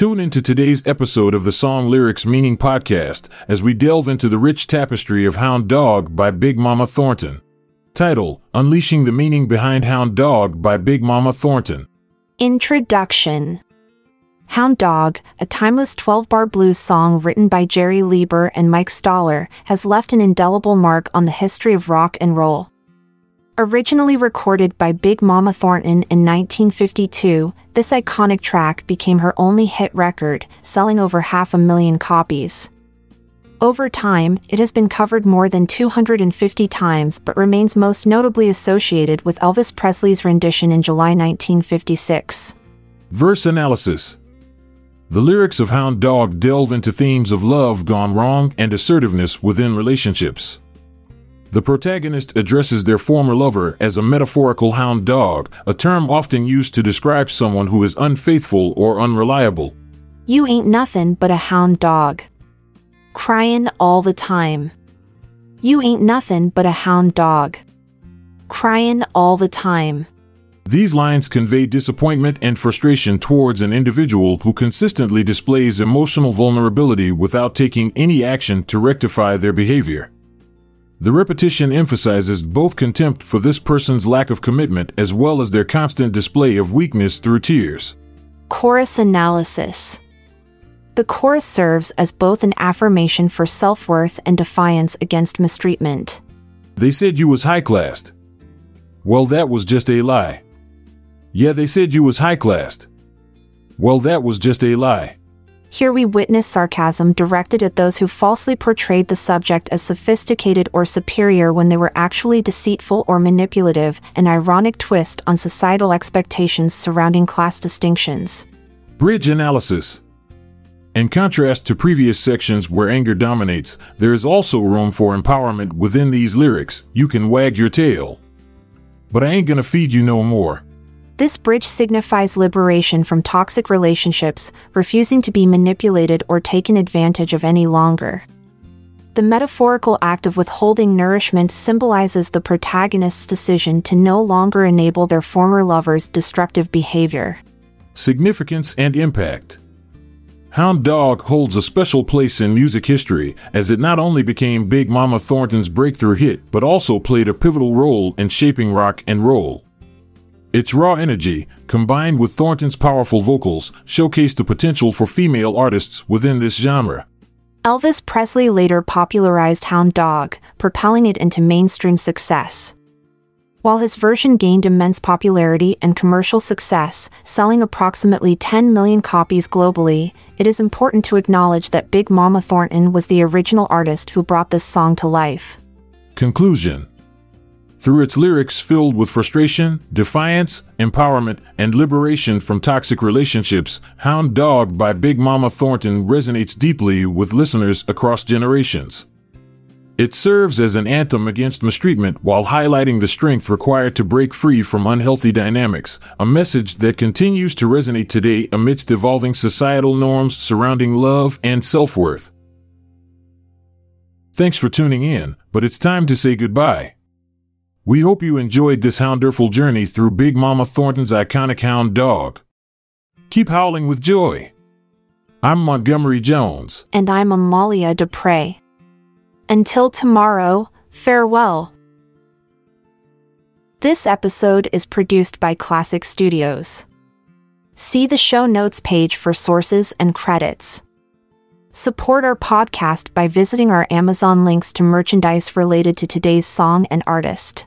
Tune into today's episode of the Song Lyrics Meaning Podcast as we delve into the rich tapestry of Hound Dog by Big Mama Thornton. Title Unleashing the Meaning Behind Hound Dog by Big Mama Thornton. Introduction Hound Dog, a timeless 12 bar blues song written by Jerry Leiber and Mike Stoller, has left an indelible mark on the history of rock and roll. Originally recorded by Big Mama Thornton in 1952, this iconic track became her only hit record, selling over half a million copies. Over time, it has been covered more than 250 times but remains most notably associated with Elvis Presley's rendition in July 1956. Verse Analysis The lyrics of Hound Dog delve into themes of love gone wrong and assertiveness within relationships. The protagonist addresses their former lover as a metaphorical hound dog, a term often used to describe someone who is unfaithful or unreliable. You ain't nothing but a hound dog. Crying all the time. You ain't nothing but a hound dog. Crying all the time. These lines convey disappointment and frustration towards an individual who consistently displays emotional vulnerability without taking any action to rectify their behavior. The repetition emphasizes both contempt for this person's lack of commitment as well as their constant display of weakness through tears. Chorus analysis. The chorus serves as both an affirmation for self worth and defiance against mistreatment. They said you was high classed. Well, that was just a lie. Yeah, they said you was high classed. Well, that was just a lie. Here we witness sarcasm directed at those who falsely portrayed the subject as sophisticated or superior when they were actually deceitful or manipulative, an ironic twist on societal expectations surrounding class distinctions. Bridge analysis. In contrast to previous sections where anger dominates, there is also room for empowerment within these lyrics. You can wag your tail. But I ain't gonna feed you no more. This bridge signifies liberation from toxic relationships, refusing to be manipulated or taken advantage of any longer. The metaphorical act of withholding nourishment symbolizes the protagonist's decision to no longer enable their former lover's destructive behavior. Significance and impact. Hound Dog holds a special place in music history as it not only became Big Mama Thornton's breakthrough hit, but also played a pivotal role in shaping rock and roll. Its raw energy, combined with Thornton's powerful vocals, showcased the potential for female artists within this genre. Elvis Presley later popularized Hound Dog, propelling it into mainstream success. While his version gained immense popularity and commercial success, selling approximately 10 million copies globally, it is important to acknowledge that Big Mama Thornton was the original artist who brought this song to life. Conclusion through its lyrics filled with frustration, defiance, empowerment, and liberation from toxic relationships, Hound Dog by Big Mama Thornton resonates deeply with listeners across generations. It serves as an anthem against mistreatment while highlighting the strength required to break free from unhealthy dynamics, a message that continues to resonate today amidst evolving societal norms surrounding love and self worth. Thanks for tuning in, but it's time to say goodbye. We hope you enjoyed this hounderful journey through Big Mama Thornton's iconic hound dog. Keep howling with joy. I'm Montgomery Jones. And I'm Amalia Dupre. Until tomorrow, farewell. This episode is produced by Classic Studios. See the show notes page for sources and credits. Support our podcast by visiting our Amazon links to merchandise related to today's song and artist.